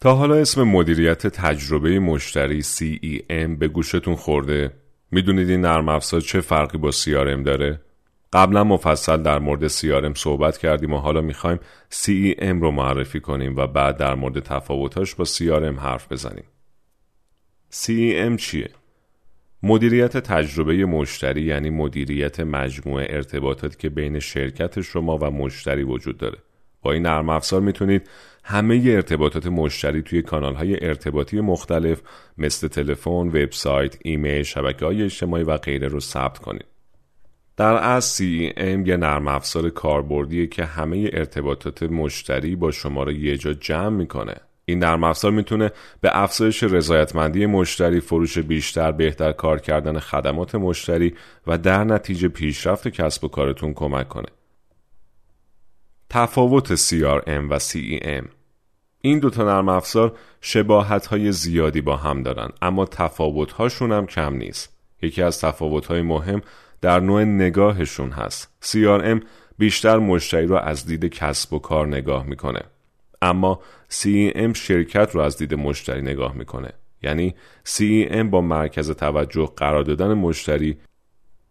تا حالا اسم مدیریت تجربه مشتری CEM به گوشتون خورده؟ می‌دونید این نرم افزار چه فرقی با CRM داره؟ قبلا مفصل در مورد CRM صحبت کردیم و حالا می‌خوایم CEM رو معرفی کنیم و بعد در مورد تفاوتاش با CRM حرف بزنیم. CEM چیه؟ مدیریت تجربه مشتری یعنی مدیریت مجموعه ارتباطاتی که بین شرکت شما و مشتری وجود داره. با این نرم افزار می‌تونید همه ارتباطات مشتری توی کانال های ارتباطی مختلف مثل تلفن، وبسایت، ایمیل، شبکه های اجتماعی و غیره رو ثبت کنید. در اصل CEM یه نرم افزار کاربردیه که همه ارتباطات مشتری با شما رو یه جا جمع می‌کنه. این نرم افزار می‌تونه به افزایش رضایتمندی مشتری، فروش بیشتر، بهتر کار کردن خدمات مشتری و در نتیجه پیشرفت کسب و کارتون کمک کنه. تفاوت CRM و CEM این دوتا نرم افزار شباهت های زیادی با هم دارن اما تفاوت هاشون هم کم نیست. یکی از تفاوت های مهم در نوع نگاهشون هست. CRM بیشتر مشتری رو از دید کسب و کار نگاه می‌کنه. اما CEM شرکت رو از دید مشتری نگاه می‌کنه. یعنی CEM با مرکز توجه قرار دادن مشتری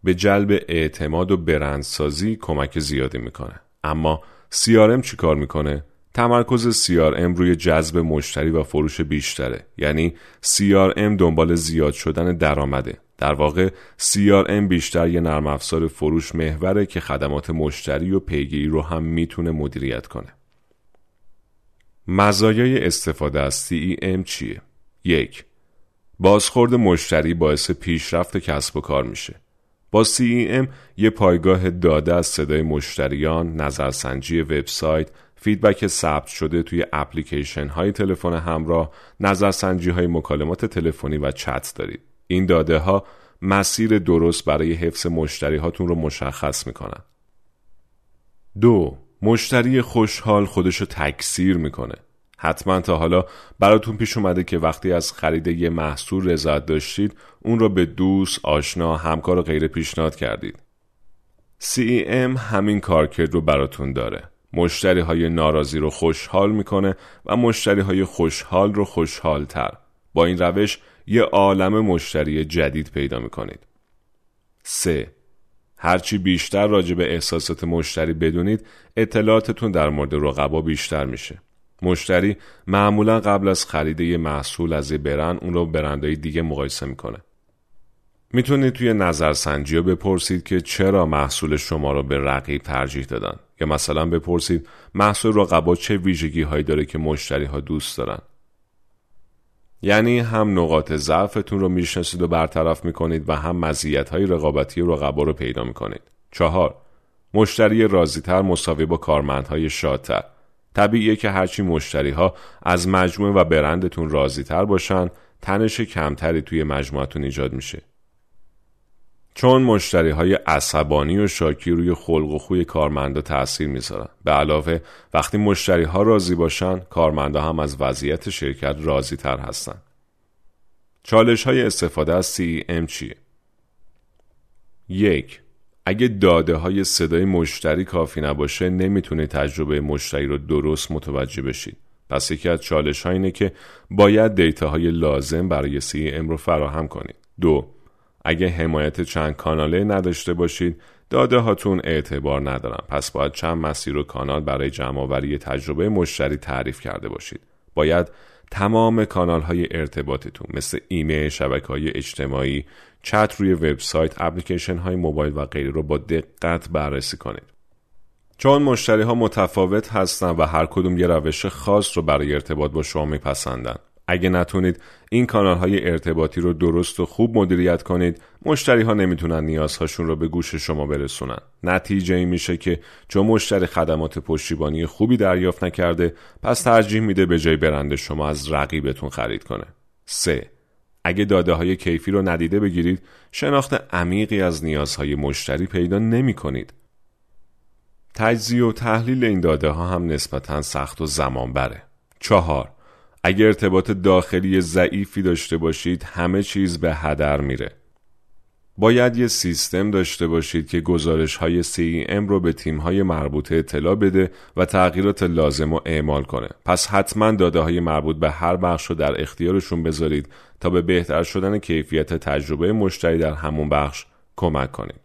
به جلب اعتماد و برندسازی کمک زیادی می‌کنه. اما CRM چی کار می‌کنه؟ تمرکز CRM روی جذب مشتری و فروش بیشتره یعنی CRM دنبال زیاد شدن درآمده در واقع CRM بیشتر یه نرم افزار فروش محوره که خدمات مشتری و پیگیری رو هم می‌تونه مدیریت کنه مزایای استفاده از CEM چیه؟ یک بازخورد مشتری باعث پیشرفت کسب و کار میشه با CEM یه پایگاه داده از صدای مشتریان، نظرسنجی وبسایت، فیدبک ثبت شده توی اپلیکیشن های تلفن همراه، نظرسنجی های مکالمات تلفنی و چت دارید. این داده ها مسیر درست برای حفظ مشتری هاتون رو مشخص می‌کنن. دو مشتری خوشحال خودشو تکثیر می‌کنه. حتما تا حالا براتون پیش اومده که وقتی از خرید یه محصول رضایت داشتید اون رو به دوست، آشنا، همکار و غیره پیشنهاد کردید. CEM همین کارکرد رو براتون داره. مشتری های ناراضی رو خوشحال می‌کنه و مشتری های خوشحال رو خوشحال تر. با این روش یه عالم مشتری جدید پیدا می‌کنید. 3. هرچی بیشتر راجع به احساسات مشتری بدونید اطلاعاتتون در مورد رقبا بیشتر میشه. مشتری معمولا قبل از خرید یه محصول از یه برند اون رو برندهای دیگه مقایسه می‌کنه. می‌تونید توی نظرسنجی رو بپرسید که چرا محصول شما رو به رقیب ترجیح دادن؟ یا مثلا بپرسید محصول رقبا چه ویژگی هایی داره که مشتری ها دوست دارن؟ یعنی هم نقاط ضعفتون رو می‌شناسید و برطرف می‌کنید و هم مزیت های رقابتی رقبا رو پیدا می‌کنید. چهار مشتری راضیتر مساوی با کارمندهای شادتر. طبیعیه که هرچی مشتری ها از مجموعه و برندتون راضیتر باشن تنش کمتری توی مجموعتون ایجاد میشه. چون مشتری های عصبانی و شاکی روی خلق و خوی کارمندا تاثیر می‌ذارن. به علاوه وقتی مشتری ها راضی باشن کارمندا هم از وضعیت شرکت راضی تر هستن. چالش های استفاده از CEM چیه؟ یک اگه داده های صدای مشتری کافی نباشه نمی‌تونه تجربه مشتری رو درست متوجه بشید پس یکی از چالش ها اینه که باید دیتا های لازم برای CEM رو فراهم کنید دو اگه حمایت چند کاناله نداشته باشید داده هاتون اعتبار ندارن. پس باید چند مسیر و کانال برای جمعآوری تجربه مشتری تعریف کرده باشید. باید تمام کانال های ارتباطتون مثل ایمیل، شبکه های اجتماعی، چت روی وبسایت، اپلیکیشن های موبایل و غیره رو با دقت بررسی کنید. چون مشتری ها متفاوت هستن و هر کدوم یه روش خاص رو برای ارتباط با شما میپسندن. اگه نتونید این کانال های ارتباطی رو درست و خوب مدیریت کنید مشتری ها نمی‌تونن نیازهاشون رو به گوش شما برسونن نتیجه این میشه که چون مشتری خدمات پشتیبانی خوبی دریافت نکرده پس ترجیح میده به جای برند شما از رقیبتون خرید کنه 3. اگه داده های کیفی رو ندیده بگیرید شناخت عمیقی از نیازهای مشتری پیدا نمی کنید. تجزیه و تحلیل این داده ها هم نسبتا سخت و زمان بره. چهار اگر ارتباط داخلی ضعیفی داشته باشید همه چیز به هدر میره. باید یه سیستم داشته باشید که گزارش های CEM رو به تیم های مربوطه اطلاع بده و تغییرات لازم رو اعمال کنه. پس حتما داده های مربوط به هر بخش رو در اختیارشون بذارید تا به بهتر شدن کیفیت تجربه مشتری در همون بخش کمک کنید.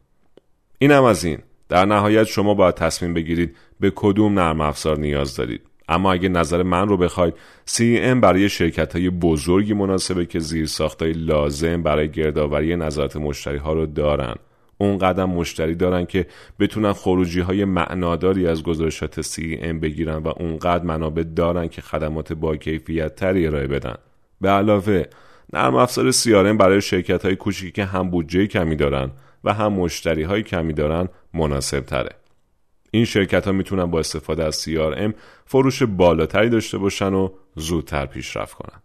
این هم از این. در نهایت شما باید تصمیم بگیرید به کدوم نرم افزار نیاز دارید. اما اگه نظر من رو بخواید CM برای شرکت های بزرگی مناسبه که زیر های لازم برای گردآوری نظرات مشتری ها رو دارن. اون قدم مشتری دارن که بتونن خروجی های معناداری از گزارشات CM بگیرن و اونقدر منابع دارن که خدمات با کیفیت تری ارائه بدن. به علاوه نرم افزار CRM برای شرکت های کوچیکی که هم بودجه کمی دارن و هم مشتری های کمی دارن مناسب تره این شرکت ها می‌تونن با استفاده از CRM فروش بالاتری داشته باشن و زودتر پیشرفت کنن.